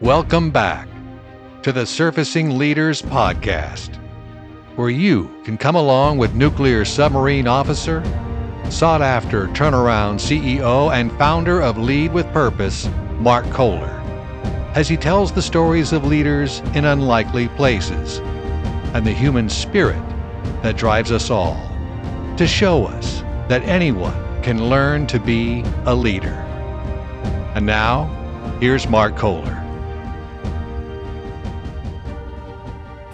Welcome back to the Surfacing Leaders Podcast, where you can come along with nuclear submarine officer, sought after turnaround CEO, and founder of Lead with Purpose, Marc Koehler, as he tells the stories of leaders in unlikely places and the human spirit that drives us all to show us that anyone can learn to be a leader. And now, here's Marc Koehler.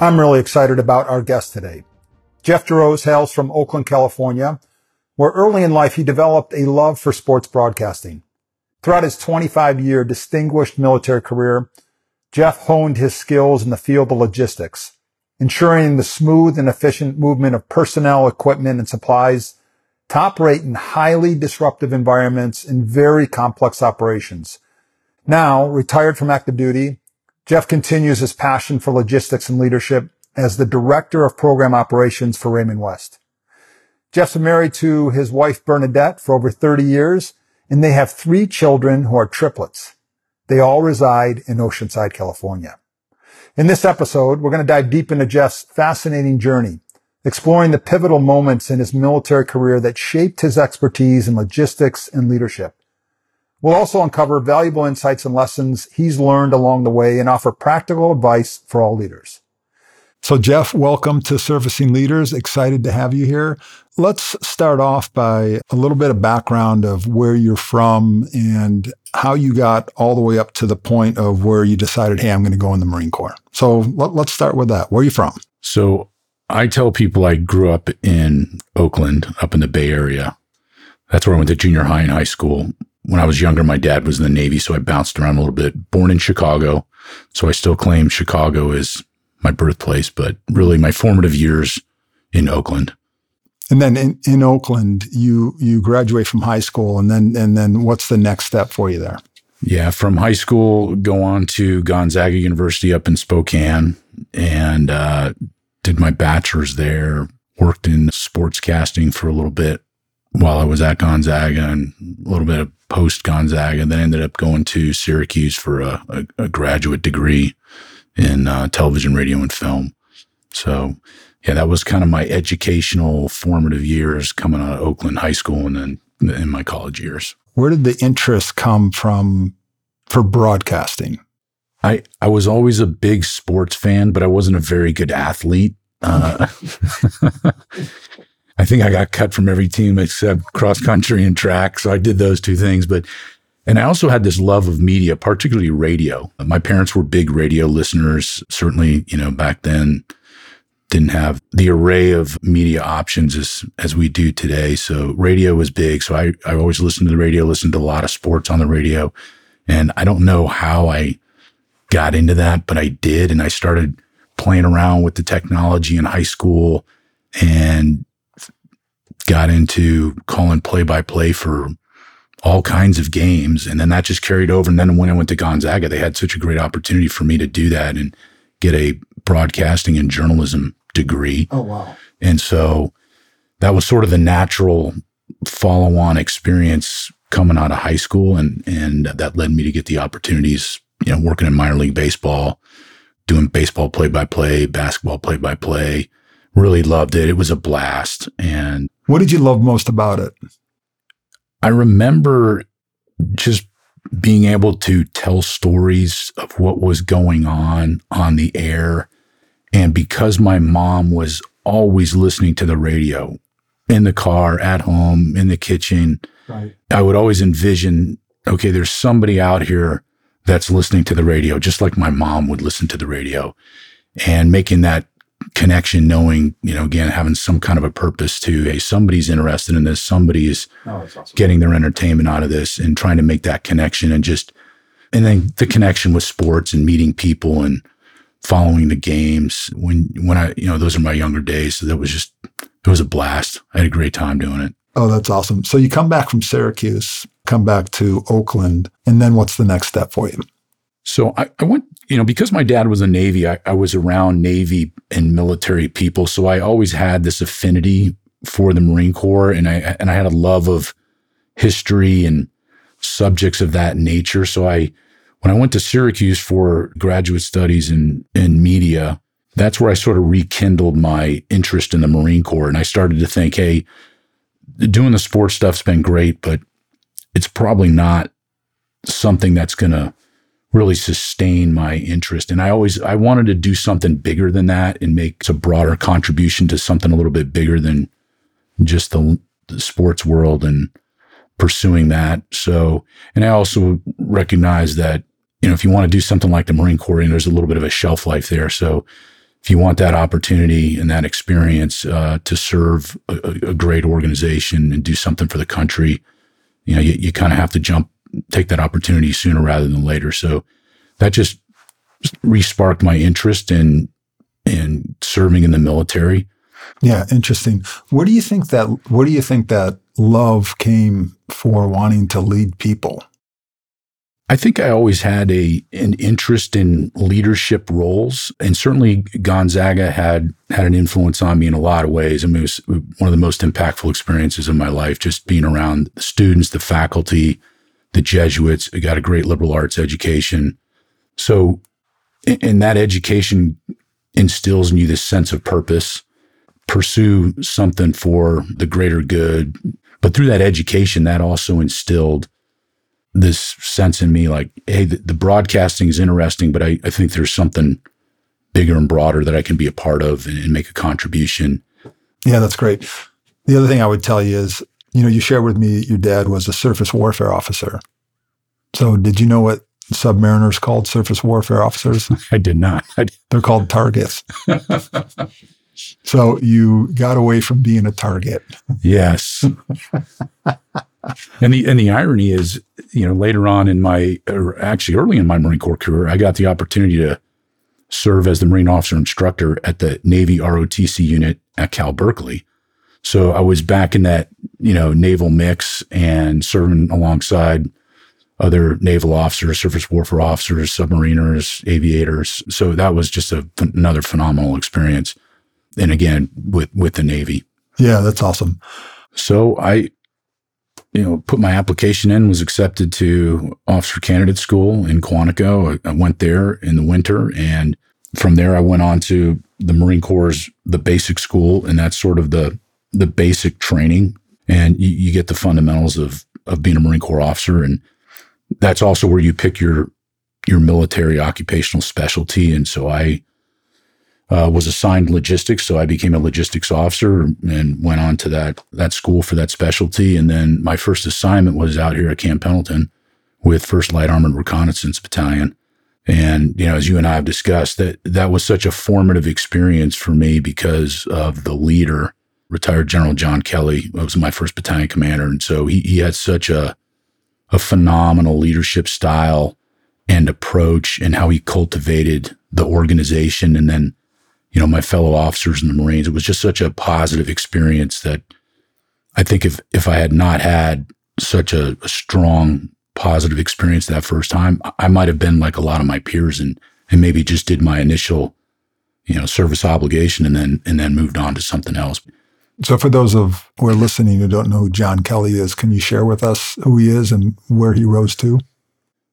I'm really excited about our guest today. Jeff Jarosz hails from Oakland, California, where early in life he developed a love for sports broadcasting. Throughout his 25 year distinguished military career, Jeff honed his skills in the field of logistics, ensuring the smooth and efficient movement of personnel, equipment, and supplies to operate in highly disruptive environments and very complex operations. Now, retired from active duty, Jeff continues his passion for logistics and leadership as the director of program operations for Raymond West. Jeff's been married to his wife Bernadette for over 30 years, and they have three children who are triplets. They all reside in Oceanside, California. In this episode, we're going to dive deep into Jeff's fascinating journey, exploring the pivotal moments in his military career that shaped his expertise in logistics and leadership. We'll also uncover valuable insights and lessons he's learned along the way and offer practical advice for all leaders. So, Jeff, welcome to Surfacing Leaders. Excited to have you here. Let's start off by a little bit of background of where you're from and how you got all the way up to the point of where you decided, hey, I'm going to go in the Marine Corps. So, let, us start with that. Where are you from? So, I tell people I grew up in Oakland, up in the Bay Area. That's where I went to junior high and high school when I was younger, my dad was in the Navy, so I bounced around a little bit. Born in Chicago, so I still claim Chicago is my birthplace, but really my formative years in Oakland. And then in, in Oakland, you you graduate from high school, and then and then what's the next step for you there? Yeah, from high school, go on to Gonzaga University up in Spokane, and uh, did my bachelor's there. Worked in sportscasting for a little bit while I was at Gonzaga, and a little bit of post Gonzaga, then ended up going to Syracuse for a, a, a graduate degree in uh, television, radio, and film. So, yeah, that was kind of my educational formative years coming out of Oakland High School and then in my college years. Where did the interest come from for broadcasting? I, I was always a big sports fan, but I wasn't a very good athlete. Uh, I think I got cut from every team except cross country and track. So I did those two things. But, and I also had this love of media, particularly radio. My parents were big radio listeners. Certainly, you know, back then didn't have the array of media options as, as we do today. So radio was big. So I, I always listened to the radio, listened to a lot of sports on the radio. And I don't know how I got into that, but I did. And I started playing around with the technology in high school and got into calling play by play for all kinds of games. And then that just carried over. And then when I went to Gonzaga, they had such a great opportunity for me to do that and get a broadcasting and journalism degree. Oh, wow. And so that was sort of the natural follow on experience coming out of high school. And, and that led me to get the opportunities, you know, working in minor league baseball, doing baseball play by play, basketball play by play. Really loved it. It was a blast. And what did you love most about it? I remember just being able to tell stories of what was going on on the air. And because my mom was always listening to the radio in the car, at home, in the kitchen, right. I would always envision okay, there's somebody out here that's listening to the radio, just like my mom would listen to the radio, and making that connection, knowing, you know, again, having some kind of a purpose to, hey, somebody's interested in this, somebody's oh, awesome. getting their entertainment out of this and trying to make that connection and just, and then the connection with sports and meeting people and following the games when, when I, you know, those are my younger days. So that was just, it was a blast. I had a great time doing it. Oh, that's awesome. So you come back from Syracuse, come back to Oakland, and then what's the next step for you? So I, I went, you know, because my dad was a Navy, I, I was around Navy and military people. So I always had this affinity for the Marine Corps and I and I had a love of history and subjects of that nature. So I when I went to Syracuse for graduate studies in, in media, that's where I sort of rekindled my interest in the Marine Corps. And I started to think, hey, doing the sports stuff's been great, but it's probably not something that's going to really sustain my interest. And I always, I wanted to do something bigger than that and make a broader contribution to something a little bit bigger than just the, the sports world and pursuing that. So, and I also recognize that, you know, if you want to do something like the Marine Corps, and there's a little bit of a shelf life there. So if you want that opportunity and that experience uh, to serve a, a, great organization and do something for the country, you know, you, you kind of have to jump, take that opportunity sooner rather than later. So that just resparked my interest in in serving in the military. Yeah, interesting. Where do you think that? Where do you think that love came for wanting to lead people? I think I always had a an interest in leadership roles, and certainly Gonzaga had had an influence on me in a lot of ways. I mean, it was one of the most impactful experiences of my life, just being around the students, the faculty, the Jesuits. Got a great liberal arts education, so and that education instills in you this sense of purpose, pursue something for the greater good. But through that education, that also instilled this sense in me like, hey, the, the broadcasting is interesting, but I, I think there's something bigger and broader that I can be a part of and, and, make a contribution. Yeah, that's great. The other thing I would tell you is, you know, you share with me your dad was a surface warfare officer. So did you know what submariners called surface warfare officers? I did not. I did. They're called targets. so you got away from being a target. Yes. and the and the irony is, you know, later on in my, or actually early in my Marine Corps career, I got the opportunity to serve as the Marine officer instructor at the Navy ROTC unit at Cal Berkeley. So I was back in that, you know, naval mix and serving alongside other naval officers, surface warfare officers, submariners, aviators. So that was just a, another phenomenal experience. And again, with, with the Navy. Yeah, that's awesome. So I, you know, put my application in, was accepted to officer candidate school in Quantico. I, I went there in the winter and from there I went on to the Marine Corps' the basic school, and that's sort of the the basic training. And you, you get the fundamentals of of being a Marine Corps officer. And that's also where you pick your your military occupational specialty. And so I uh, was assigned logistics, so I became a logistics officer and went on to that that school for that specialty. And then my first assignment was out here at Camp Pendleton with First Light Armored Reconnaissance Battalion. And you know, as you and I have discussed, that that was such a formative experience for me because of the leader, retired General John Kelly, was my first battalion commander, and so he he had such a a phenomenal leadership style and approach, and how he cultivated the organization, and then you know, my fellow officers in the Marines. It was just such a positive experience that I think if if I had not had such a, a strong positive experience that first time, I might have been like a lot of my peers and and maybe just did my initial, you know, service obligation and then and then moved on to something else. So, for those of who are listening who don't know who John Kelly is, can you share with us who he is and where he rose to?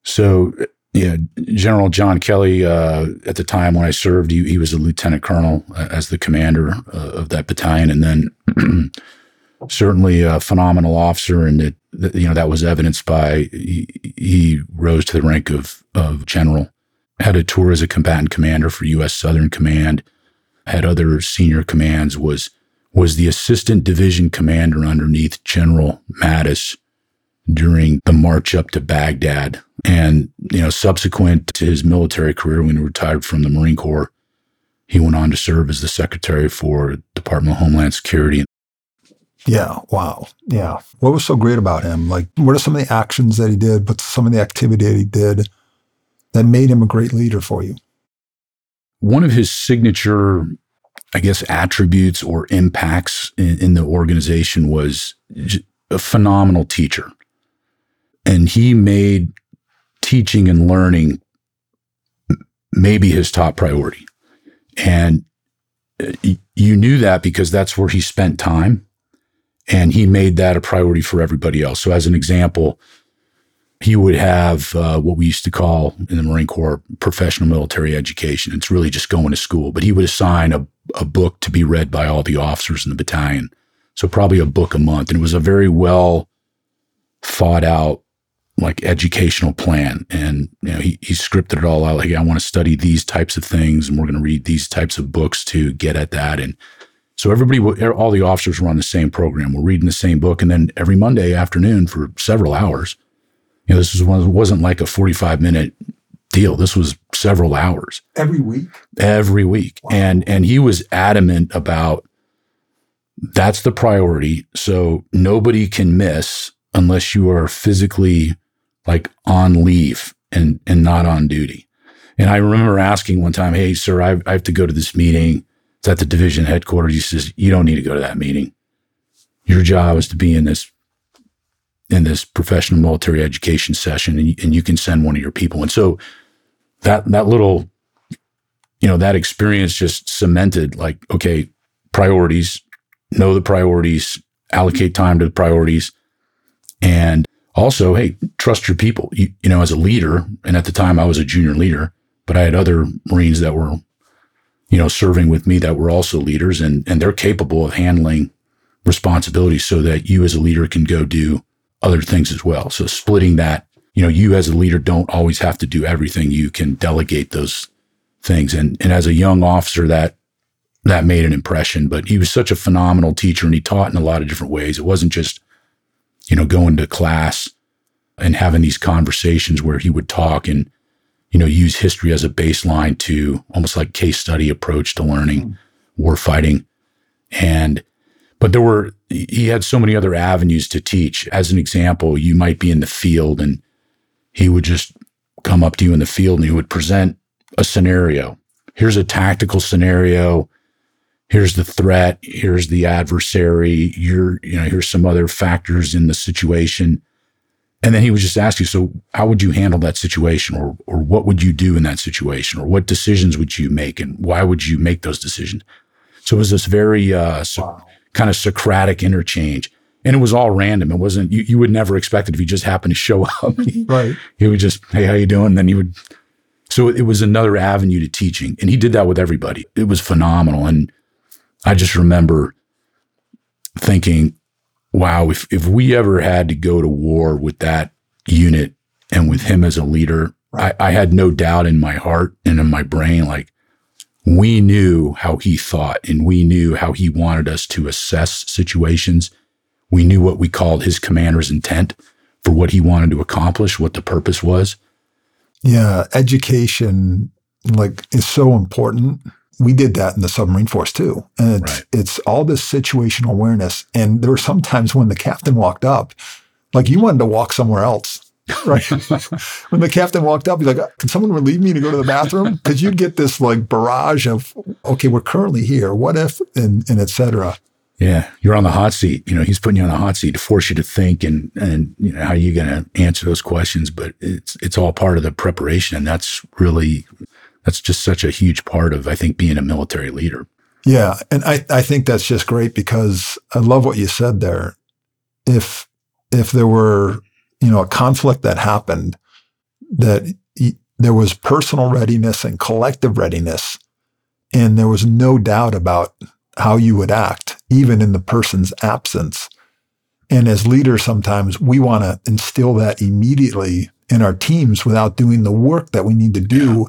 So, yeah, General John Kelly, uh, at the time when I served, he, he was a lieutenant colonel uh, as the commander uh, of that battalion, and then certainly a phenomenal officer. And it, you know, that was evidenced by he, he, rose to the rank of of general. Had a tour as a combatant commander for U.S. Southern Command. Had other senior commands. Was was the assistant division commander underneath General Mattis during the march up to Baghdad. And, you know, subsequent to his military career, when he retired from the Marine Corps, he went on to serve as the secretary for Department of Homeland Security. Yeah. Wow. Yeah. What was so great about him? Like, what are some of the actions that he did? What's some of the activity that he did that made him a great leader for you? One of his signature, I guess, attributes or impacts in, in the organization was a phenomenal teacher and he made teaching and learning maybe his top priority. And uh, you knew that because that's where he spent time and he made that a priority for everybody else. So as an example, he would have uh, what we used to call in the Marine Corps professional military education. It's really just going to school, but he would assign a, a book to be read by all the officers in the battalion. So probably a book a month. And it was a very well thought out like educational plan. And you know, he, he scripted it all out. Like, I want to study these types of things and we're going to read these types of books to get at that. And so everybody, er, all the officers were on the same program. We're reading the same book. And then every Monday afternoon for several hours, you know, this was one, wasn't like a 45 minute deal. This was several hours every week, every week. Wow. And, and he was adamant about that's the priority. So nobody can miss unless you are physically like on leave and, and not on duty. And I remember asking one time, Hey, sir, I, I have to go to this meeting. It's at the division headquarters. He says, you don't need to go to that meeting. Your job is to be in this in this professional military education session and you, and you can send one of your people. And so that, that little, you know, that experience just cemented like, okay, priorities, know the priorities, allocate time to the priorities. And also, hey, trust your people. You, you know, as a leader, and at the time I was a junior leader, but I had other Marines that were, you know, serving with me that were also leaders and, and they're capable of handling responsibilities so that you as a leader can go do other things as well. So splitting that, you know, you as a leader don't always have to do everything. You can delegate those things. And, and as a young officer, that, that made an impression, but he was such a phenomenal teacher and he taught in a lot of different ways. It wasn't just, you know, going to class and having these conversations where he would talk and, you know, use history as a baseline to almost like case study approach to learning mm. war fighting. And but there were, he had so many other avenues to teach. As an example, you might be in the field and he would just come up to you in the field and he would present a scenario. Here's a tactical scenario. Here's the threat. Here's the adversary. You're, you know, here's some other factors in the situation. And then he would just ask you, so how would you handle that situation? Or, or what would you do in that situation? Or what decisions would you make? And why would you make those decisions? So it was this very, uh, wow kind of Socratic interchange. And it was all random. It wasn't, you, you would never expect it if you just happened to show up. right. He would just, hey, how you doing? And then he would, so it was another avenue to teaching. And he did that with everybody. It was phenomenal. And I just remember thinking, wow, if, if we ever had to go to war with that unit and with him as a leader, I, I had no doubt in my heart and in my brain, like, we knew how he thought and we knew how he wanted us to assess situations. We knew what we called his commander's intent for what he wanted to accomplish, what the purpose was. Yeah, education like is so important. We did that in the submarine force too. And it's right. it's all this situational awareness. And there were some times when the captain walked up, like you wanted to walk somewhere else right? when the captain walked up, he's like, "Can someone relieve me to go to the bathroom?" Because you'd get this like barrage of, "Okay, we're currently here. What if?" and and etc. Yeah, you're on the hot seat. You know, he's putting you on the hot seat to force you to think and and you know how are you going to answer those questions. But it's it's all part of the preparation, and that's really that's just such a huge part of I think being a military leader. Yeah, and I I think that's just great because I love what you said there. If if there were you know, a conflict that happened that there was personal readiness and collective readiness. And there was no doubt about how you would act, even in the person's absence. And as leaders, sometimes we want to instill that immediately in our teams without doing the work that we need to do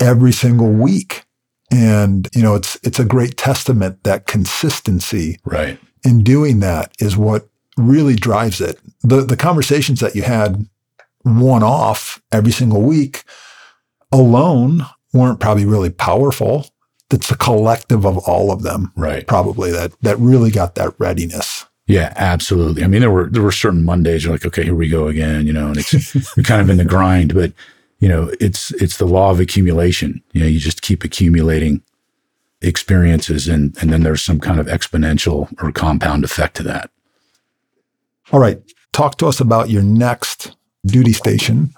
every single week. And, you know, it's, it's a great testament that consistency right. in doing that is what really drives it. The the conversations that you had one off every single week alone weren't probably really powerful. It's the collective of all of them, right? Probably that that really got that readiness. Yeah, absolutely. I mean, there were there were certain Mondays you're like, okay, here we go again, you know, and it's you're kind of in the grind, but you know, it's it's the law of accumulation. You know, you just keep accumulating experiences, and and then there's some kind of exponential or compound effect to that. All right. Talk to us about your next duty station.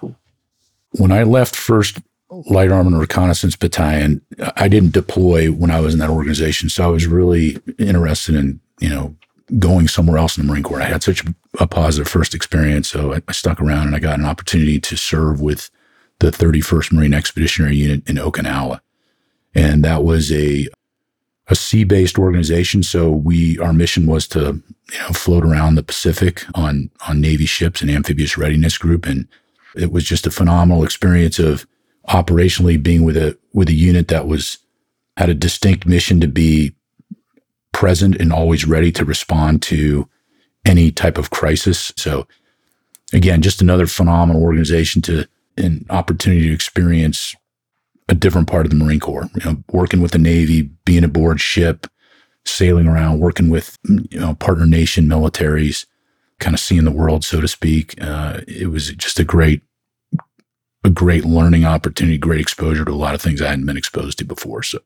When I left First Light Armored Reconnaissance Battalion, I didn't deploy when I was in that organization. So I was really interested in, you know, going somewhere else in the Marine Corps. I had such a positive first experience. So I, I stuck around and I got an opportunity to serve with the 31st Marine Expeditionary Unit in Okinawa. And that was a a sea-based organization. So we our mission was to you know float around the Pacific on on Navy ships and amphibious readiness group, and it was just a phenomenal experience of operationally being with a with a unit that was had a distinct mission to be present and always ready to respond to any type of crisis. So again, just another phenomenal organization to an opportunity to experience a different part of the Marine Corps, you know, working with the Navy, being aboard ship, sailing around, working with, you know, partner nation militaries, kind of seeing the world, so to speak. Uh, it was just a great, a great learning opportunity, great exposure to a lot of things I hadn't been exposed to before. So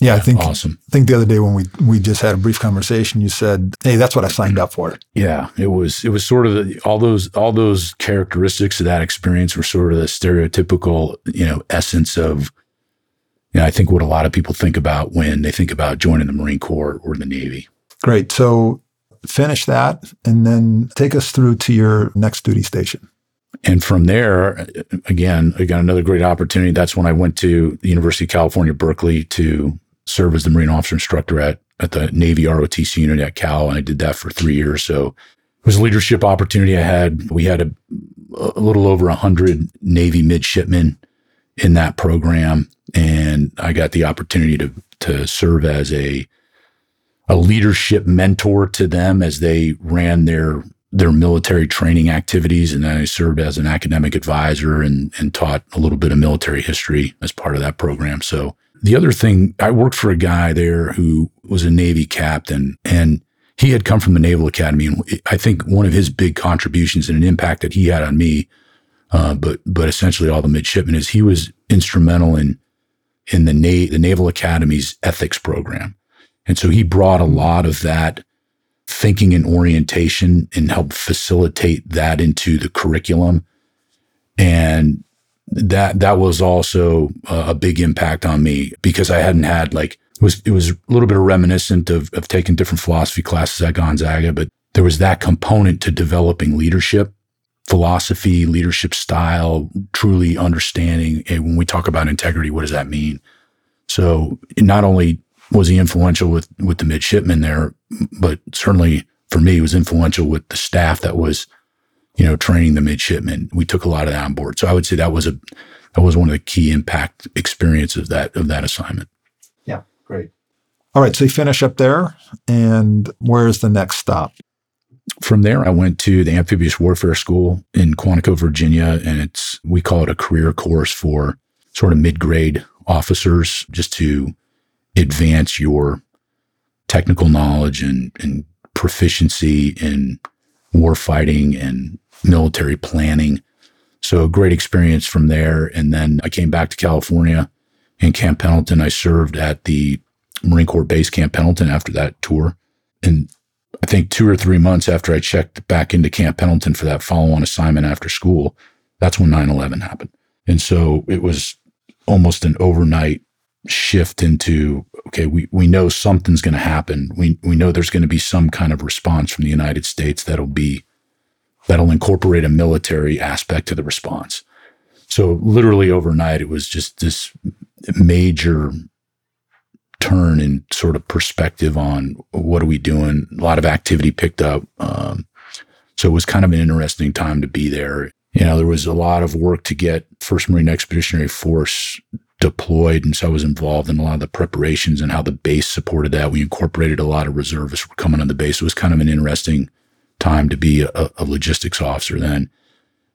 yeah, I think awesome. I think the other day when we we just had a brief conversation, you said, "Hey, that's what I signed up for." Yeah, it was it was sort of the, all those all those characteristics of that experience were sort of the stereotypical you know essence of you know, I think what a lot of people think about when they think about joining the Marine Corps or the Navy. Great. So finish that and then take us through to your next duty station. And from there, again, I got another great opportunity. That's when I went to the University of California, Berkeley to serve as the Marine Officer Instructor at, at the Navy ROTC unit at Cal. And I did that for three years. So it was a leadership opportunity I had. We had a, a little over 100 Navy midshipmen in that program. And I got the opportunity to, to serve as a, a leadership mentor to them as they ran their their military training activities. And then I served as an academic advisor and, and taught a little bit of military history as part of that program. So the other thing, I worked for a guy there who was a Navy captain and he had come from the Naval Academy. And I think one of his big contributions and an impact that he had on me, uh, but, but essentially all the midshipmen is he was instrumental in, in the, Na- the Naval Academy's ethics program. And so he brought a lot of that thinking and orientation and helped facilitate that into the curriculum. And that that was also uh, a big impact on me because I hadn't had like it was it was a little bit of reminiscent of of taking different philosophy classes at Gonzaga, but there was that component to developing leadership, philosophy, leadership style, truly understanding. And when we talk about integrity, what does that mean? So not only was he influential with with the midshipmen there, but certainly for me, was influential with the staff that was you know, training the midshipmen. We took a lot of that on board. So I would say that was a that was one of the key impact experiences of that of that assignment. Yeah, great. All right, so you finish up there, and where's the next stop? From there, I went to the Amphibious Warfare School in Quantico, Virginia, and it's we call it a career course for sort of mid grade officers, just to advance your technical knowledge and, and proficiency in war fighting and military planning. So a great experience from there. And then I came back to California in Camp Pendleton. I served at the Marine Corps Base Camp Pendleton after that tour. And I think two or three months after I checked back into Camp Pendleton for that follow on assignment after school, that's when 9 11 happened. And so it was almost an overnight shift into okay, we, we know something's going to happen. We, we know there's going to be some kind of response from the United States that'll be that'll incorporate a military aspect to the response. So literally overnight, it was just this major turn in sort of perspective on what are we doing. A lot of activity picked up. Um, so it was kind of an interesting time to be there. You know, there was a lot of work to get First Marine Expeditionary Force deployed. And so I was involved in a lot of the preparations and how the base supported that. We incorporated a lot of reservists coming on the base. It was kind of an interesting time to be a, a logistics officer then.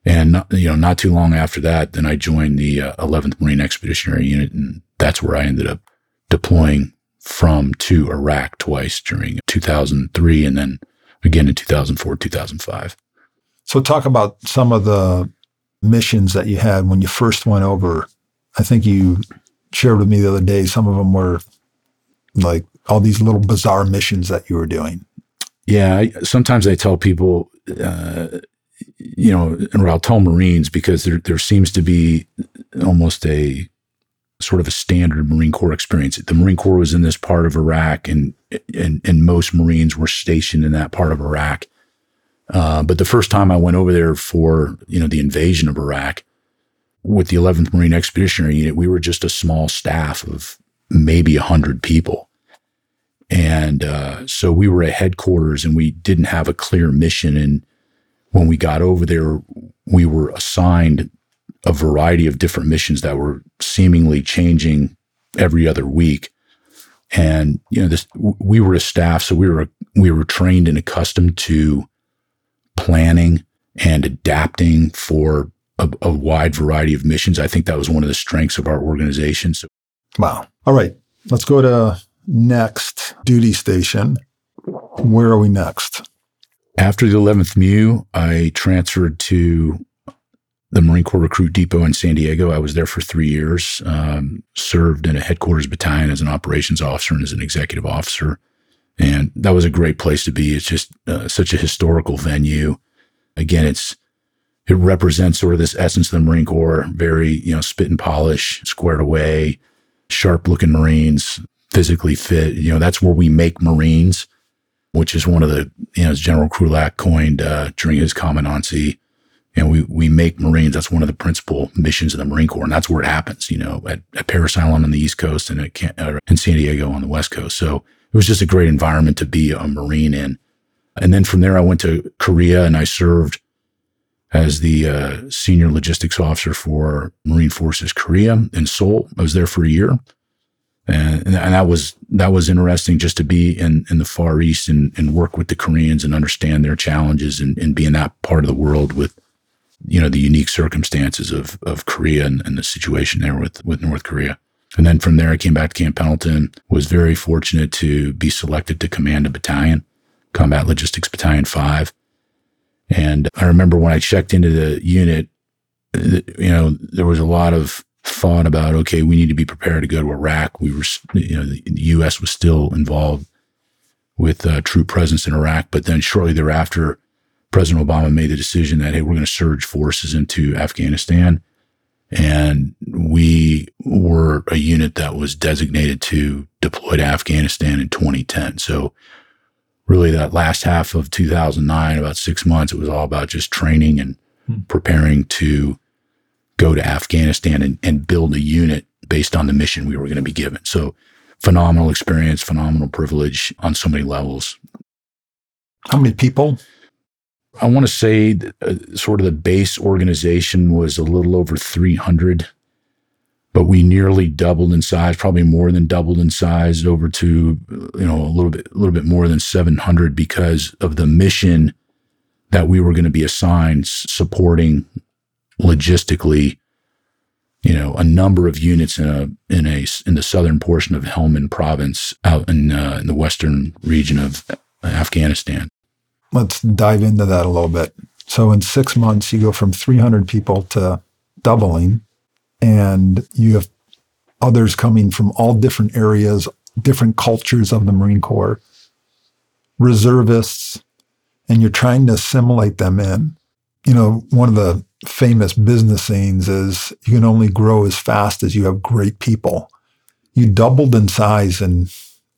And, you know, not too long after that, then I joined the uh, 11th Marine Expeditionary Unit. And that's where I ended up deploying from to Iraq twice during 2003 and then again in 2004, 2005. So talk about some of the missions that you had when you first went over. I think you shared with me the other day, some of them were like all these little bizarre missions that you were doing. Yeah, I, sometimes I tell people, uh, you know, or I'll tell Marines because there there seems to be almost a sort of a standard Marine Corps experience. The Marine Corps was in this part of Iraq, and and and most Marines were stationed in that part of Iraq. Uh, but the first time I went over there for you know the invasion of Iraq with the 11th Marine Expeditionary Unit, we were just a small staff of maybe 100 people. And uh, so we were at headquarters and we didn't have a clear mission. And when we got over there, we were assigned a variety of different missions that were seemingly changing every other week. And you know, this we were a staff, so we were we were trained and accustomed to planning and adapting for a, a wide variety of missions. I think that was one of the strengths of our organization. So, wow. All right, let's go to next duty station. Where are we next? After the 11th MEU, I transferred to the Marine Corps Recruit Depot in San Diego. I was there for three years, um, served in a headquarters battalion as an operations officer and as an executive officer. And that was a great place to be. It's just uh, such a historical venue. Again, it's it represents sort of this essence of the Marine Corps, very, you know, spit and polish, squared away, sharp looking Marines, physically fit. You know, that's where we make Marines, which is one of the, you know, as General Krulak coined uh, during his commandancy. And we, we make Marines. That's one of the principal missions of the Marine Corps. And that's where it happens, you know, at, at Parris Island on the East Coast and at, uh, in San Diego on the West Coast. So it was just a great environment to be a Marine in. And then from there, I went to Korea and I served as the uh, senior logistics officer for Marine Forces Korea in Seoul. I was there for a year. And, and that was that was interesting just to be in, in the Far East and, and work with the Koreans and understand their challenges and, and be in that part of the world with you know the unique circumstances of of Korea and, and the situation there with with North Korea. And then from there, I came back to Camp Pendleton. Was very fortunate to be selected to command a battalion, Combat Logistics Battalion Five, and I remember when I checked into the unit, you know, there was a lot of thought about, okay, we need to be prepared to go to Iraq. We were, you know, the, U.S. was still involved with uh, troop presence in Iraq. But then shortly thereafter, President Obama made the decision that, hey, we're going to surge forces into Afghanistan. And we were a unit that was designated to deploy to Afghanistan in 2010. So really that last half of 2009, about six months, it was all about just training and hmm. preparing to go to Afghanistan and, and build a unit based on the mission we were going to be given. So phenomenal experience, phenomenal privilege on so many levels. How many people? I want to say uh, sort of the base organization was a little over 300 but we nearly doubled in size, probably more than doubled in size over to, you know, a little bit, a little bit more than 700 because of the mission that we were going to be assigned supporting logistically, you know, a number of units in a, in a, in the southern portion of Helmand province out in, uh, in the western region of Afghanistan. Let's dive into that a little bit. So in six months, you go from 300 people to doubling and you have others coming from all different areas, different cultures of the Marine Corps, reservists, and you're trying to assimilate them in. You know, one of the famous business sayings is you can only grow as fast as you have great people. You doubled in size in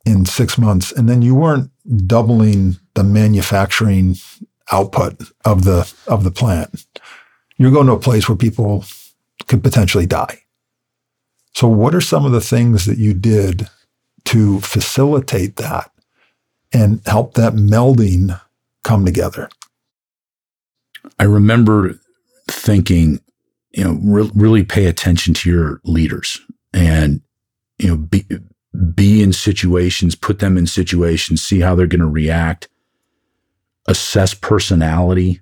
in six months, and then you weren't doubling the manufacturing output of the of the plant. You're going to a place where people could potentially die. So, what are some of the things that you did to facilitate that and help that melding come together? I remember thinking, you know, re- really pay attention to your leaders and, you know, be, be in situations, put them in situations, see how they're going to react, assess personality,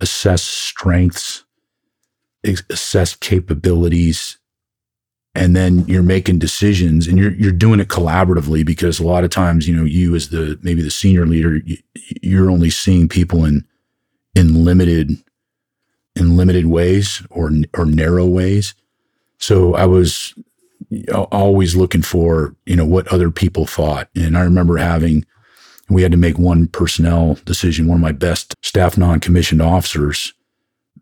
assess strengths, assess capabilities and then you're making decisions and you're you're doing it collaboratively because a lot of times you know you as the maybe the senior leader you're only seeing people in in limited in limited ways or or narrow ways so i was always looking for you know what other people thought and i remember having we had to make one personnel decision one of my best staff non-commissioned officers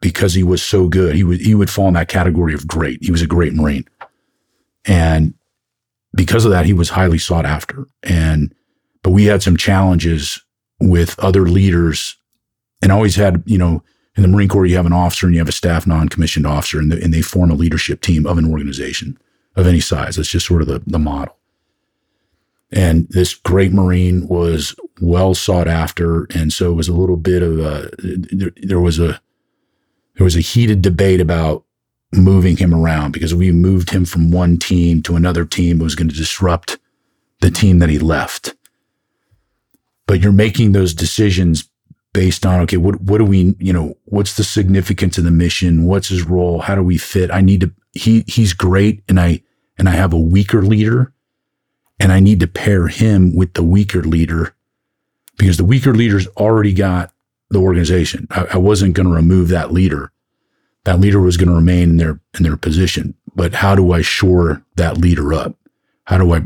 because he was so good. He would he would fall in that category of great. He was a great Marine. And because of that, he was highly sought after. And but we had some challenges with other leaders and always had, you know, in the Marine Corps, you have an officer and you have a staff non-commissioned officer, and, the, and they form a leadership team of an organization of any size. That's just sort of the, the model. And this great Marine was well sought after, and so it was a little bit of a there, there was a there was a heated debate about moving him around because we moved him from one team to another team it was going to disrupt the team that he left. But you're making those decisions based on okay, what what do we you know what's the significance of the mission? What's his role? How do we fit? I need to he he's great, and I and I have a weaker leader and I need to pair him with the weaker leader because the weaker leader's already got the organization. I, I wasn't going to remove that leader. That leader was going to remain in their in their position. But how do I shore that leader up? How do I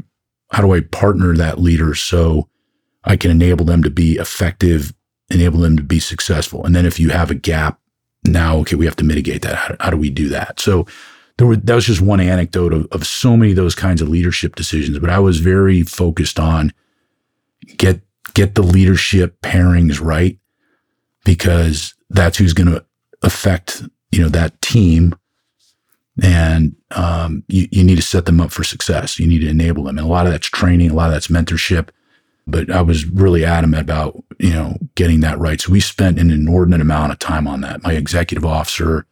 how do I partner that leader so I can enable them to be effective, enable them to be successful? And then if you have a gap, now okay, we have to mitigate that. How, how do we do that? So there were, that was just one anecdote of, of so many of those kinds of leadership decisions. But I was very focused on get get the leadership pairings right because that's who's going to affect you know that team and um, you, you need to set them up for success you need to enable them and a lot of that's training a lot of that's mentorship but i was really adamant about you know getting that right so we spent an inordinate amount of time on that my executive officer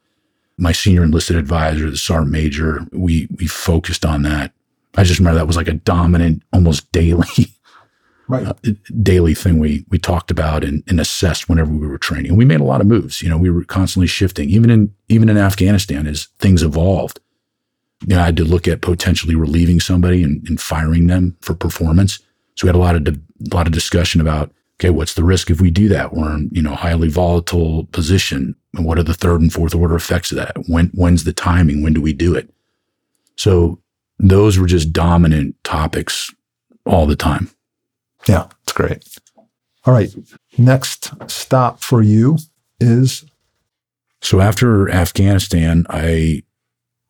my senior enlisted advisor, the sergeant major, we we focused on that. I just remember that was like a dominant, almost daily, right. uh, daily thing we we talked about and, and assessed whenever we were training. And we made a lot of moves. You know, we were constantly shifting, even in even in Afghanistan as things evolved. You know, I had to look at potentially relieving somebody and, and firing them for performance. So we had a lot of di- a lot of discussion about okay, what's the risk if we do that? We're in, you know, highly volatile position. And what are the third and fourth order effects of that? When, when's the timing? When do we do it? So those were just dominant topics all the time. Yeah, it's great. All right. Next stop for you is. So after Afghanistan, I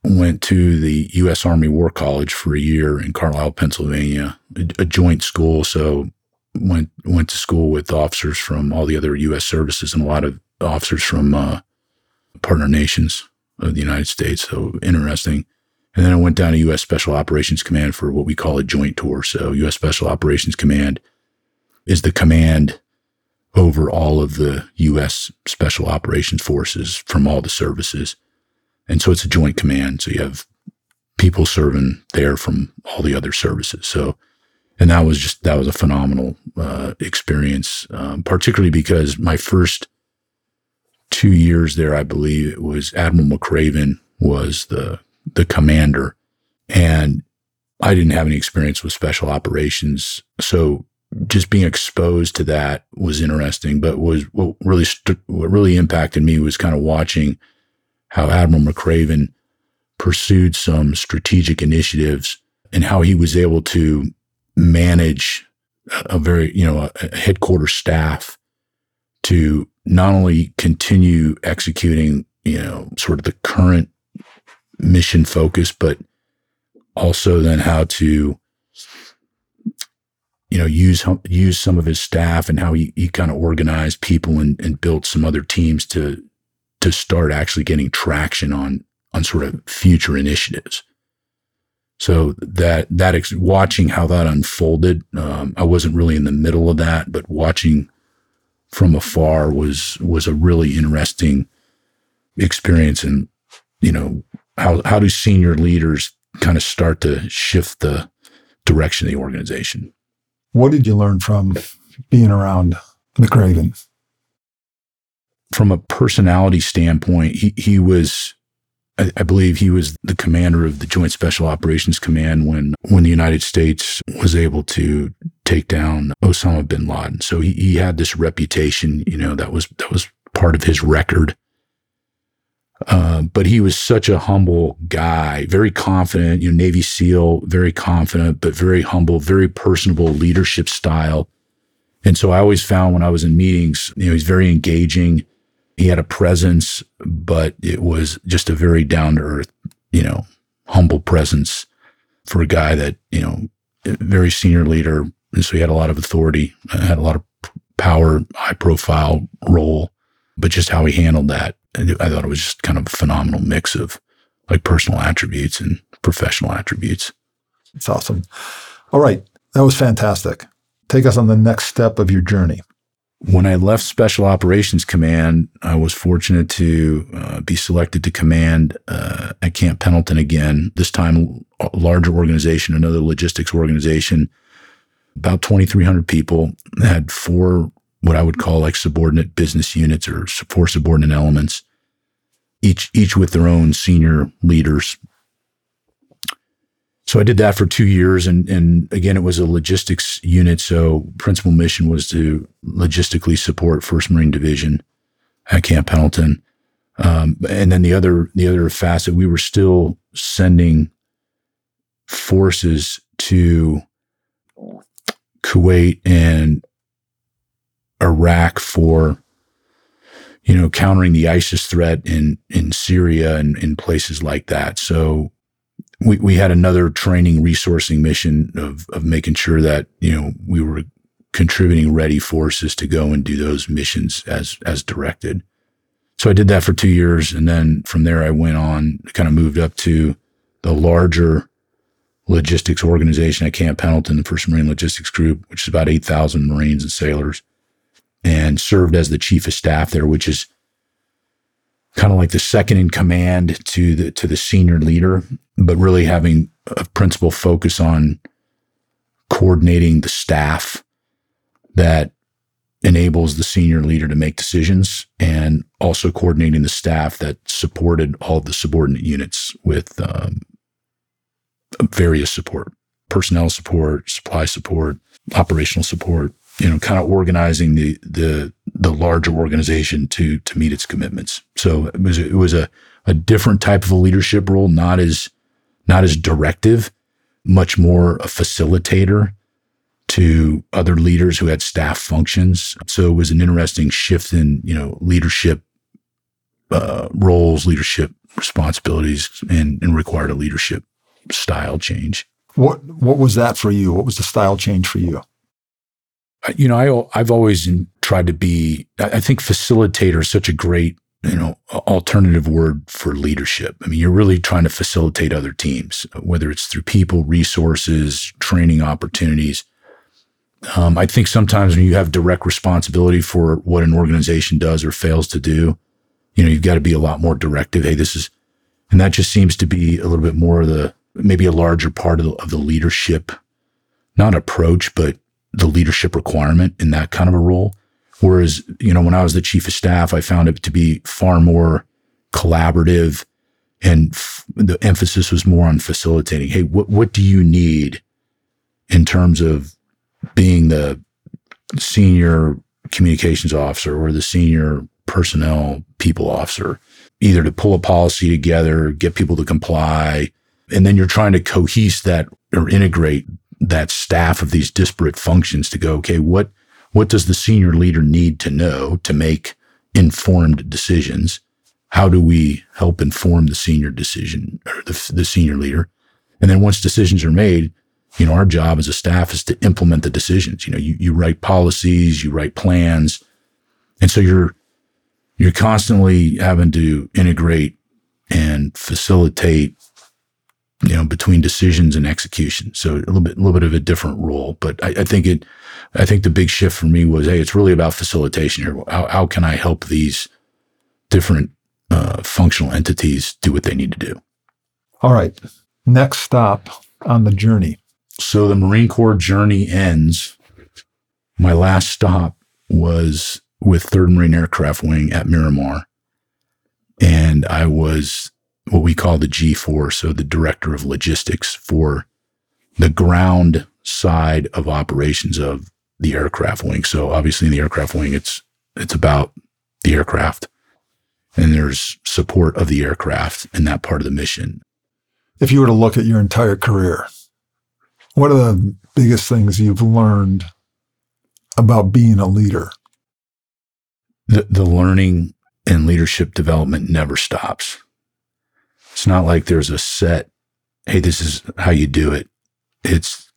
went to the U.S. Army War College for a year in Carlisle, Pennsylvania, a, joint school. So went went to school with officers from all the other U.S. services and a lot of officers from uh, partner nations of the United States. So interesting. And then I went down to U.S. Special Operations Command for what we call a joint tour. So U.S. Special Operations Command is the command over all of the U.S. Special Operations Forces from all the services. And so it's a joint command. So you have people serving there from all the other services. So and that was just that was a phenomenal uh, experience, um, particularly because my first two years there, I believe it was Admiral McRaven was the the commander, and I didn't have any experience with special operations, so just being exposed to that was interesting. But was what really st- what really impacted me was kind of watching how Admiral McRaven pursued some strategic initiatives and how he was able to manage a very, you know, a headquarters staff to not only continue executing, you know, sort of the current mission focus, but also then how to, you know, use use some of his staff and how he, he kind of organized people and, and built some other teams to to start actually getting traction on on sort of future initiatives. So that that ex- watching how that unfolded, um, I wasn't really in the middle of that, but watching from afar was was a really interesting experience. And you know how how do senior leaders kind of start to shift the direction of the organization? What did you learn from being around the McRaven? From a personality standpoint, he he was I, I, believe he was the commander of the Joint Special Operations Command when when the United States was able to take down Osama bin Laden. So he, he had this reputation, you know, that was that was part of his record. Uh, but he was such a humble guy, very confident, you know, Navy SEAL, very confident, but very humble, very personable leadership style. And so I always found when I was in meetings, you know, he's very engaging he had a presence, but it was just a very down to earth, you know, humble presence for a guy that, you know, very senior leader. And so he had a lot of authority, had a lot of power, high profile role. but just how he handled that, I thought it was just kind of a phenomenal mix of like personal attributes and professional attributes. It's awesome. All right. That was fantastic. Take us on the next step of your journey. When I left Special Operations Command, I was fortunate to uh, be selected to command uh, at Camp Pendleton again, this time a larger organization, another logistics organization, about 2,300 people, had four what I would call like subordinate business units or four subordinate elements, each each with their own senior leaders. So I did that for two years, and and again, it was a logistics unit. So principal mission was to logistically support First Marine Division at Camp Pendleton, um, and then the other the other facet, we were still sending forces to Kuwait and Iraq for you know countering the ISIS threat in in Syria and in places like that. So we we had another training resourcing mission of of making sure that you know we were contributing ready forces to go and do those missions as as directed. So I did that for two years, and then from there I went on, kind of moved up to the larger logistics organization at Camp Pendleton, the First Marine Logistics Group, which is about 8,000 Marines and sailors, and served as the chief of staff there, which is kind of like the second in command to the to the senior leader, but really having a principal focus on coordinating the staff that enables the senior leader to make decisions and also coordinating the staff that supported all the subordinate units with um, various support, personnel support, supply support, operational support, you know, kind of organizing the, the, the larger organization to, to meet its commitments. So it was, it was a, a different type of a leadership role, not as, not as directive, much more a facilitator to other leaders who had staff functions. So it was an interesting shift in, you know, leadership uh, roles, leadership responsibilities, and, and required a leadership style change. What what was that for you? What was the style change for you? You know, I I've always tried to be. I think facilitator is such a great you know alternative word for leadership. I mean, you're really trying to facilitate other teams, whether it's through people, resources, training opportunities. Um, I think sometimes when you have direct responsibility for what an organization does or fails to do, you know, you've got to be a lot more directive. Hey, this is, and that just seems to be a little bit more of the maybe a larger part of the, of the leadership, not approach, but the leadership requirement in that kind of a role. Whereas, you know, when I was the chief of staff, I found it to be far more collaborative and f- the emphasis was more on facilitating. Hey, what, what do you need in terms of being the senior communications officer or the senior personnel people officer, either to pull a policy together, get people to comply, and then you're trying to cohese that or integrate that staff of these disparate functions to go, okay, what, what does the senior leader need to know to make informed decisions? How do we help inform the senior decision or the, the senior leader? And then once decisions are made, you know, our job as a staff is to implement the decisions. You know, you, you write policies, you write plans. And so you're, you're constantly having to integrate and facilitate you know, between decisions and execution. So a little bit, a little bit of a different role, but I, I, think it, I think the big shift for me was, Hey, it's really about facilitation here. How, how can I help these different uh, functional entities do what they need to do? All right. Next stop on the journey. So the Marine Corps journey ends. My last stop was with 3rd Marine Aircraft Wing at Miramar. And I was what we call the G4, so the director of logistics for the ground side of operations of the aircraft wing. So obviously in the aircraft wing, it's it's about the aircraft, and there's support of the aircraft in that part of the mission. If you were to look at your entire career, what are the biggest things you've learned about being a leader? The the learning and leadership development never stops. It's not like there's a set, hey, this is how you do it. It's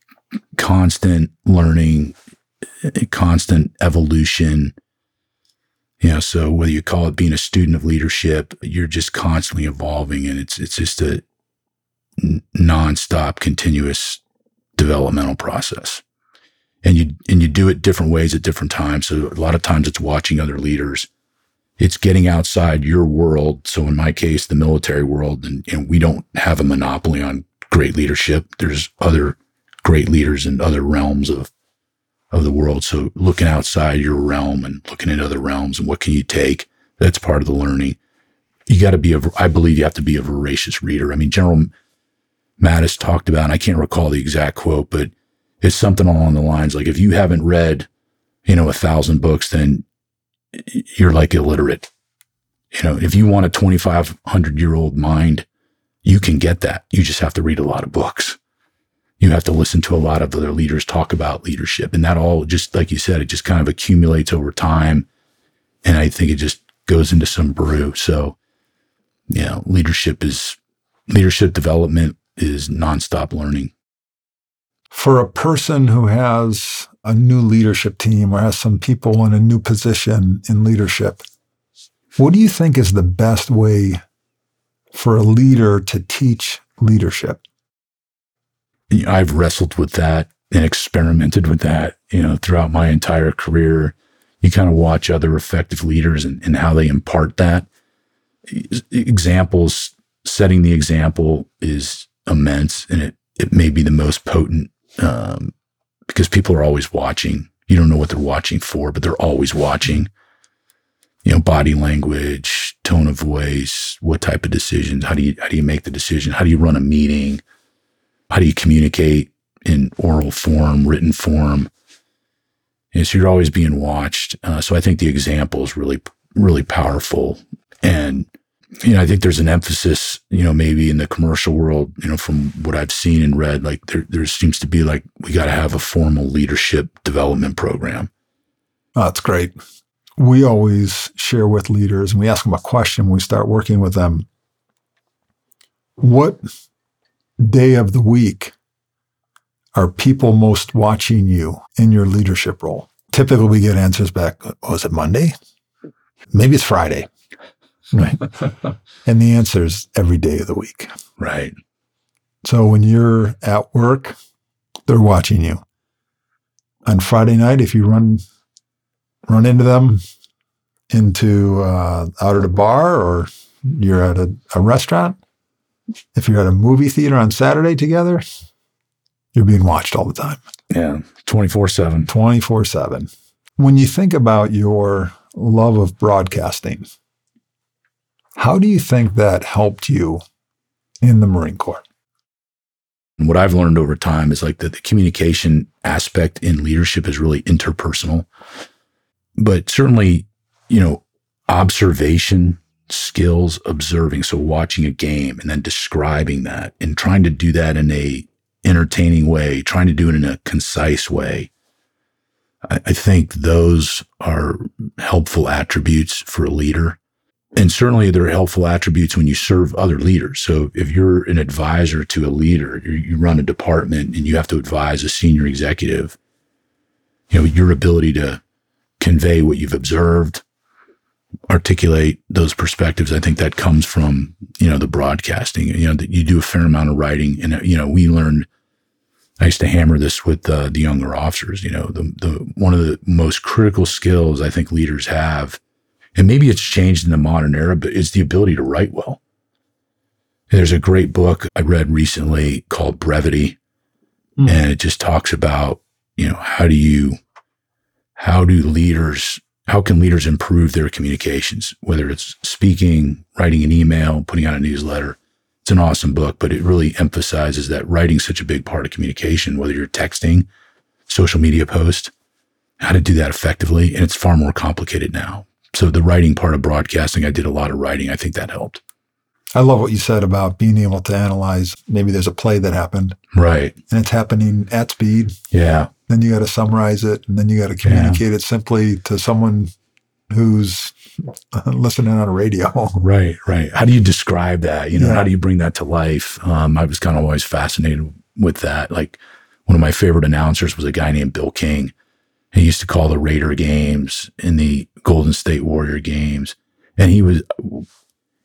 constant learning, constant evolution. You know, so whether you call it being a student of leadership, you're just constantly evolving and it's, it's just a nonstop, continuous developmental process. And you, and you do it different ways at different times. So a lot of times it's watching other leaders. It's getting outside your world. So in my case, the military world, and, and we don't have a monopoly on great leadership. There's other great leaders in other realms of of the world. So looking outside your realm and looking at other realms and what can you take? That's part of the learning. You got to be a, I believe you have to be a voracious reader. I mean, General Mattis talked about, and I can't recall the exact quote, but it's something along the lines like if you haven't read, you know, a thousand books, then you're like illiterate. You know, if you want a 2,500 year old mind, you can get that. You just have to read a lot of books you have to listen to a lot of other leaders talk about leadership. And that all just, like you said, it just kind of accumulates over time. And I think it just goes into some brew. So, you know, leadership is leadership development is nonstop learning. For a person who has a new leadership team or has some people in a new position in leadership, what do you think is the best way for a leader to teach leadership? I've wrestled with that and experimented with that, you know, throughout my entire career. You kind of watch other effective leaders and, and how they impart that. Examples, setting the example is immense and it, it may be the most potent um, because people are always watching. You don't know what they're watching for, but they're always watching. You know, body language, tone of voice, what type of decisions, how do you how do you make the decision? How do you run a meeting? how do you communicate in oral form, written form? And so you're always being watched. Uh, so I think the example is really, really powerful. And, you know, I think there's an emphasis, you know, maybe in the commercial world, you know, from what I've seen and read, like there, there seems to be like, we got to have a formal leadership development program. Oh, that's great. We always share with leaders and we ask them a question when we start working with them. What day of the week are people most watching you in your leadership role? Typically, we get answers back. Oh, it Monday? Maybe it's Friday. Right. and the answer is every day of the week. Right. So when you're at work, they're watching you. On Friday night, if you run run into them into uh, out at a bar or you're at a, a restaurant, if you're at a movie theater on Saturday together, you're being watched all the time. Yeah, 24 7. 24 7. When you think about your love of broadcasting, how do you think that helped you in the Marine Corps? And what I've learned over time is like that the communication aspect in leadership is really interpersonal. But certainly, you know, observation skills observing. So watching a game and then describing that and trying to do that in a entertaining way, trying to do it in a concise way. I, I think those are helpful attributes for a leader. And certainly they're helpful attributes when you serve other leaders. So if you're an advisor to a leader, you run a department and you have to advise a senior executive, you know, your ability to convey what you've observed, articulate those perspectives. I think that comes from, you know, the broadcasting, you know, that you do a fair amount of writing and, you know, we learned, I used to hammer this with uh, the younger officers, you know, the, the, one of the most critical skills I think leaders have, and maybe it's changed in the modern era, but it's the ability to write well. And there's a great book I read recently called Brevity, mm. and it just talks about, you know, how do you, how do leaders how can leaders improve their communications, whether it's speaking, writing an email, putting out a newsletter. It's an awesome book, but it really emphasizes that writing's such a big part of communication, whether you're texting, social media post, how to do that effectively. And it's far more complicated now. So the writing part of broadcasting, I did a lot of writing. I think that helped. I love what you said about being able to analyze. Maybe there's a play that happened. Right. And it's happening at speed. Yeah then you got to summarize it, and then you got to communicate yeah. it simply to someone who's listening on a radio. Right, right. How do you describe that? You know, yeah. how do you bring that to life? Um, I was kind of always fascinated with that. Like one of my favorite announcers was a guy named Bill King, He used to call the Raider games in the Golden State Warrior games. And he was,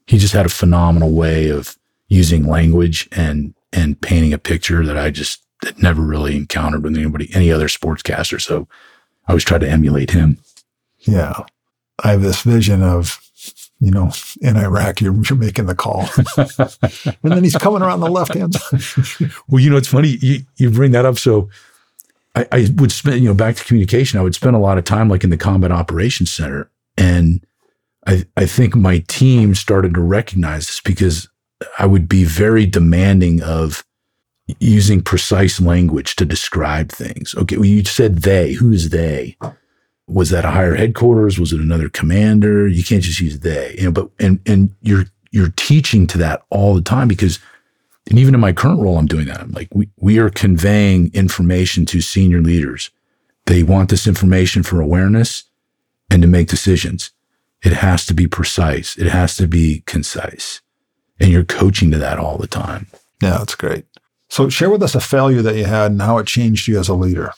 he just had a phenomenal way of using language and, and painting a picture that I just had never really encountered with anybody, any other sportscaster. So I always tried to emulate him. Yeah. I have this vision of, you know, in Iraq, you're, you're making the call. and then he's coming around the left hand side. well, you know, it's funny you, you bring that up. So I, I would spend, you know, back to communication, I would spend a lot of time like in the combat operations center. And I, I think my team started to recognize this because I would be very demanding of using precise language to describe things. Okay, well, you said they. Who's they? Was that a higher headquarters? Was it another commander? You can't just use they. You know, but and and you're you're teaching to that all the time because and even in my current role, I'm doing that. I'm like, we, we are conveying information to senior leaders. They want this information for awareness and to make decisions. It has to be precise. It has to be concise. And you're coaching to that all the time. Yeah, that's great. So share with us a failure that you had and how it changed you as a leader.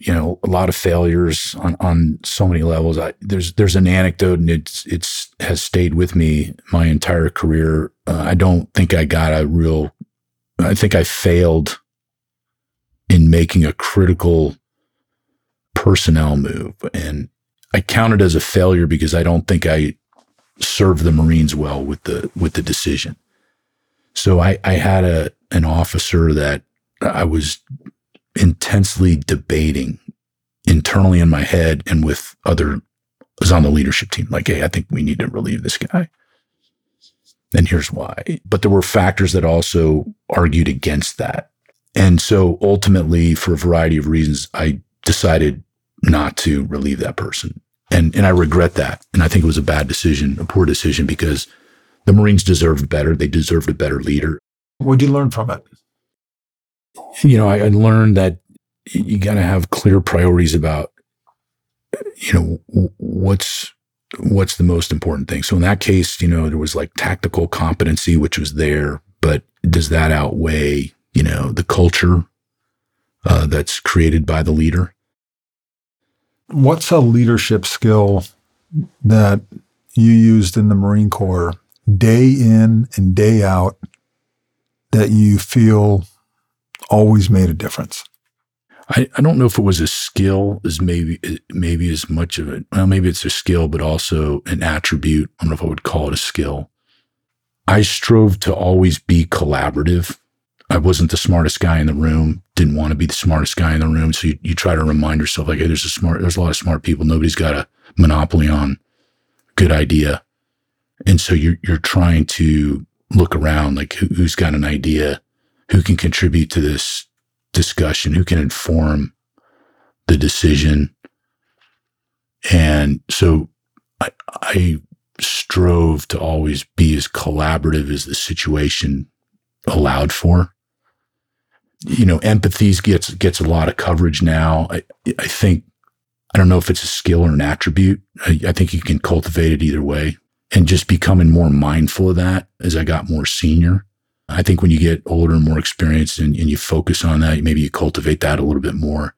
You know, a lot of failures on, on so many levels. I, there's there's an anecdote and it's it's has stayed with me my entire career. Uh, I don't think I got a real. I think I failed in making a critical personnel move, and I count it as a failure because I don't think I served the Marines well with the with the decision. So I, I had a an officer that I was intensely debating internally in my head and with other was on the leadership team. Like, hey, I think we need to relieve this guy. And here's why. But there were factors that also argued against that. And so ultimately, for a variety of reasons, I decided not to relieve that person. And, and I regret that. And I think it was a bad decision, a poor decision, because the Marines deserved better. They deserved a better leader. What'd you learn from it? You know, I, I learned that you got to have clear priorities about, you know, what's what's the most important thing. So in that case, you know, there was like tactical competency, which was there, but does that outweigh, you know, the culture uh, that's created by the leader? What's a leadership skill that you used in the Marine Corps day in and day out that you feel always made a difference? I, I don't know if it was a skill as maybe maybe as much of it. Well, maybe it's a skill, but also an attribute. I don't know if I would call it a skill. I strove to always be collaborative. I wasn't the smartest guy in the room. Didn't want to be the smartest guy in the room. So you, you try to remind yourself, like, hey, there's a smart, there's a lot of smart people. Nobody's got a monopoly on good idea. And so you're you're trying to look around, like who, who's got an idea, who can contribute to this discussion, who can inform the decision. And so I, I strove to always be as collaborative as the situation allowed for. You know, empathy gets gets a lot of coverage now. I, I think I don't know if it's a skill or an attribute. I, I think you can cultivate it either way. And just becoming more mindful of that as I got more senior I think when you get older and more experienced and, and you focus on that, maybe you cultivate that a little bit more.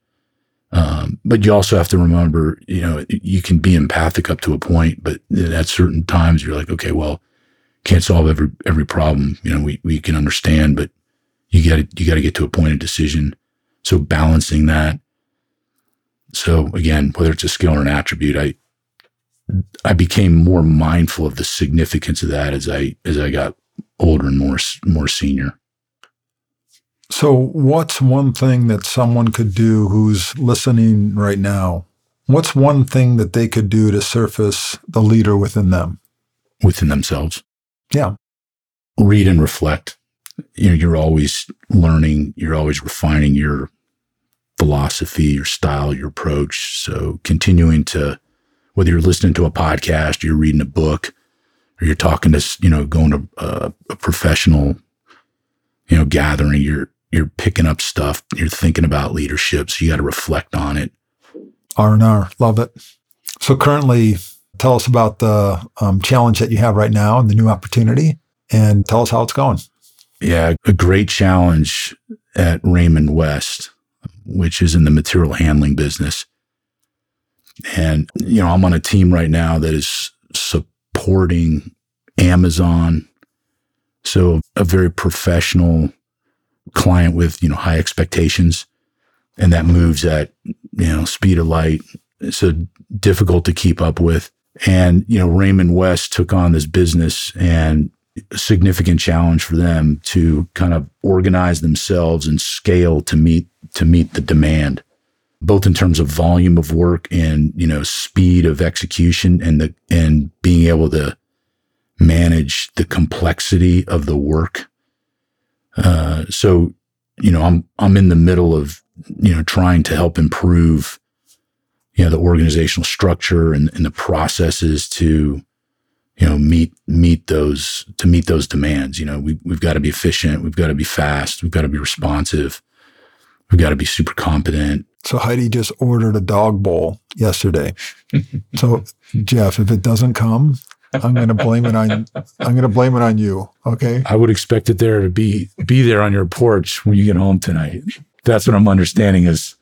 Um, but you also have to remember, you know, you can be empathic up to a point, but at certain times you're like, okay, well, can't solve every every problem. You know, we we can understand, but you got to you got to get to a point of decision. So balancing that. So again, whether it's a skill or an attribute, I I became more mindful of the significance of that as I as I got older and more more senior. So, what's one thing that someone could do who's listening right now? What's one thing that they could do to surface the leader within them? Within themselves. Yeah. Read and reflect. You know, you're always learning, you're always refining your philosophy, your style, your approach. So continuing to, whether you're listening to a podcast, you're reading a book, or you're talking to, you know, going to a, a professional, you know, gathering, you're, you're picking up stuff, you're thinking about leadership. So you got to reflect on it. R&R, love it. So currently, tell us about the um, challenge that you have right now and the new opportunity and tell us how it's going. Yeah, a great challenge at Raymond West. which is in the material handling business. And, you know, I'm on a team right now that is supporting Amazon. So a very professional client with, you know, high expectations. And that moves at, you know, speed of light. So difficult to keep up with. And, you know, Raymond West took on this business and a significant challenge for them to kind of organize themselves and scale to meet to meet the demand both in terms of volume of work and you know speed of execution and the and being able to manage the complexity of the work. Uh, so you know i'm i'm in the middle of you know trying to help improve you know the organizational structure and, and the processes to you know meet meet those to meet those demands. You know we, we've got to be efficient we've got to be fast we've got to be responsive we've got to be super competent so Heidi just ordered a dog bowl yesterday. so Jeff, if it doesn't come, I'm going to blame it on I'm going to blame it on you. Okay. I would expect it there to be be there on your porch when you get home tonight. That's what I'm understanding is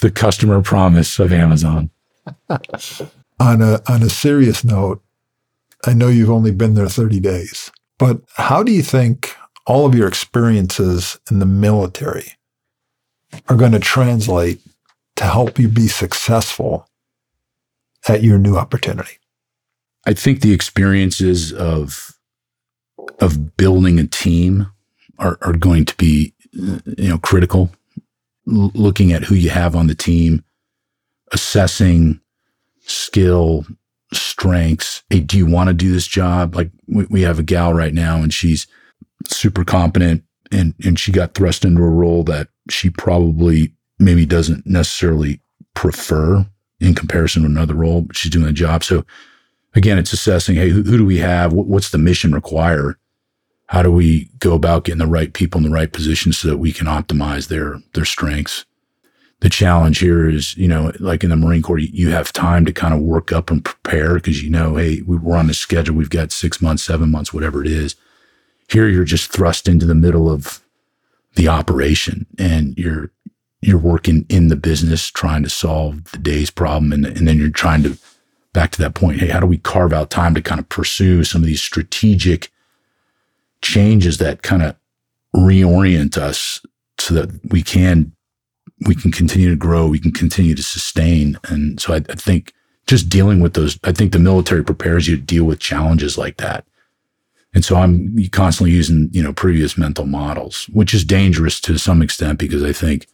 the customer promise of Amazon. on a on a serious note, I know you've only been there 30 days, but how do you think all of your experiences in the military are going to translate to help you be successful at your new opportunity? I think the experiences of of building a team are, are going to be you know critical. L- looking at who you have on the team, assessing skill, strengths. Hey, do you want to do this job? Like we, we have a gal right now, and she's super competent, and and she got thrust into a role that she probably maybe doesn't necessarily prefer in comparison to another role, but she's doing the job. So again, it's assessing, hey, who, who do we have? what's the mission require? How do we go about getting the right people in the right positions so that we can optimize their their strengths? The challenge here is, you know, like in the Marine Corps, you have time to kind of work up and prepare because you know, hey, we're on the schedule. We've got six months, seven months, whatever it is. Here, you're just thrust into the middle of the operation and you're you're working in the business trying to solve the day's problem and, and then you're trying to back to that point hey how do we carve out time to kind of pursue some of these strategic changes that kind of reorient us so that we can we can continue to grow we can continue to sustain? And so I, I think just dealing with those i think the military prepares you to deal with challenges like that. And so I'm constantly using, you know, previous mental models, which is dangerous to some extent because I think,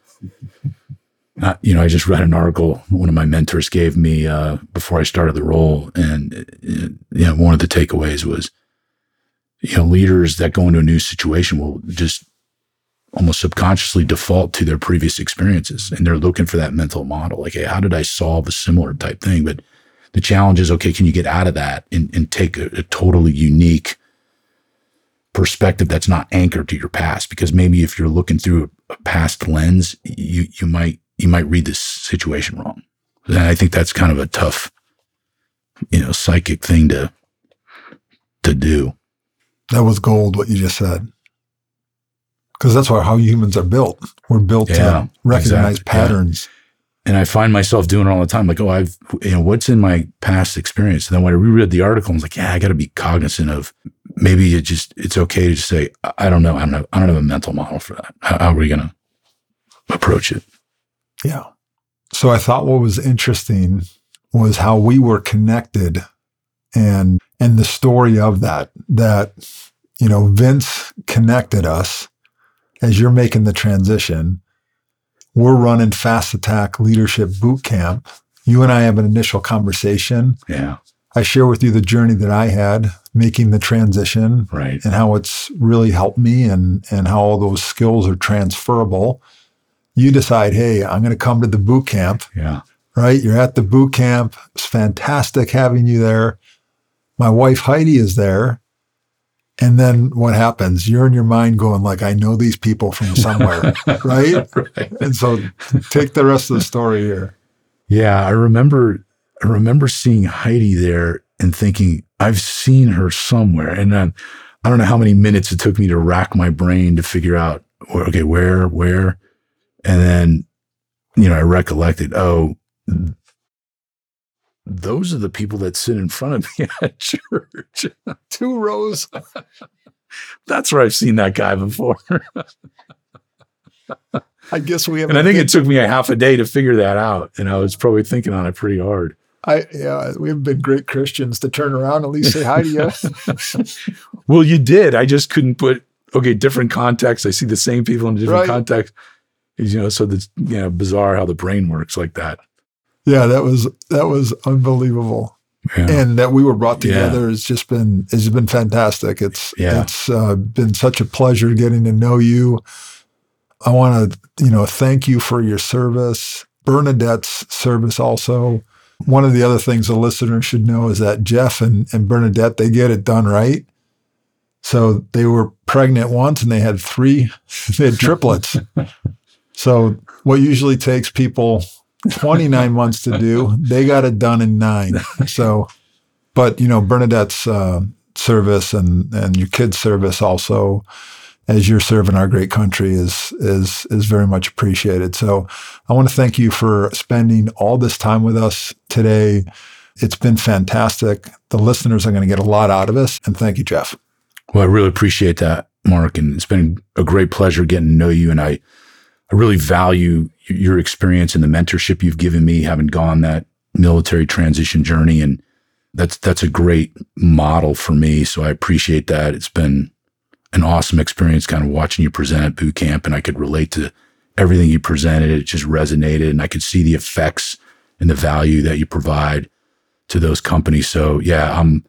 you know, I just read an article one of my mentors gave me uh, before I started the role. And, uh, you know, one of the takeaways was, you know, leaders that go into a new situation will just almost subconsciously default to their previous experiences. And they're looking for that mental model. Like, hey, how did I solve a similar type thing? But the challenge is, okay, can you get out of that and, and take a, a totally unique, perspective that's not anchored to your past because maybe if you're looking through past lens you you might you might read this situation wrong. And i think that's kind of a tough you know psychic thing to to do. That was gold what you just said. Because that's why how humans are built. We're built yeah, to recognize exactly. patterns. Yeah. and i find myself doing it all the time like oh i've you know what's in my past experience? And then when i reread the article i was like yeah i got to be cognizant of maybe it just it's okay to say I don't know I don't have I don't have a mental model for that. How, how are we going to approach it? Yeah. So I thought what was interesting was how we were connected and and the story of that that you know Vince connected us as you're making the transition. We're running fast attack leadership boot camp. You and I have an initial conversation. Yeah. I share with you the journey that I had making the transition right. and how it's really helped me and, and how all those skills are transferable. You decide, hey, I'm going to come to the boot camp. Yeah. Right. You're at the boot camp. It's fantastic having you there. My wife Heidi is there. And then what happens? You're in your mind going like, I know these people from somewhere, right? right? And so take the rest of the story here. Yeah, I remember I remember seeing Heidi there and thinking, I've seen her somewhere. And then I don't know how many minutes it took me to rack my brain to figure out, okay, where, where. And then you know, I recollected, oh, those are the people that sit in front of me at church. Two rows. That's where I've seen that guy before. I guess we have. and I think it took me a half a day to figure that out. And I was probably thinking on it pretty hard. I yeah, we have been great Christians to turn around and at least say hi to you. well, you did. I just couldn't put okay, different context. I see the same people in different Right. contexts. You know, so that's you know bizarre how the brain works like that. yeah, that was that was unbelievable. Yeah. and that we were brought Yeah. together has just been has been fantastic. It's Yeah. it's uh, been such a pleasure getting to know you. I want to you know thank you for your service, Bernadette's service also. One of the other things a listener should know is that Jeff and, and Bernadette they get it done right. So they were pregnant once and they had three, they had triplets. so what usually takes people 29 months to do, they got it done in nine. So, but you know, Bernadette's uh, service and and your kids' service also, as you're serving our great country, is is is very much appreciated. So, I want to thank you for spending all this time with us today. It's been fantastic. The listeners are going to get a lot out of this, and thank you, Jeff. Well, I really appreciate that, Marc, and it's been a great pleasure getting to know you. And I, I really value your experience and the mentorship you've given me, having gone that military transition journey, and that's that's a great model for me. So I appreciate that. It's been an awesome experience, kind of watching you present at boot camp, and I could relate to everything you presented. It just resonated, and I could see the effects and the value that you provide to those companies. So yeah, I'm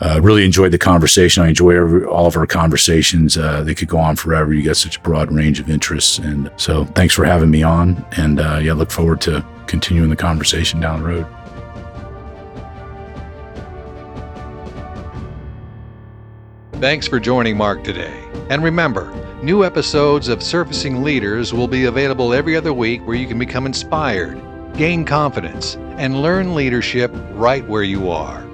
uh, really enjoyed the conversation. I enjoy every, all of our conversations. Uh, they could go on forever. You got such a broad range of interests, and so thanks for having me on. And uh, yeah, look forward to continuing the conversation down the road. Thanks for joining Marc today. And remember, new episodes of Surfacing Leaders will be available every other week where you can become inspired, gain confidence, and learn leadership right where you are.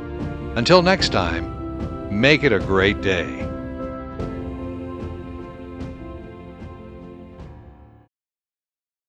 Until next time, make it a great day.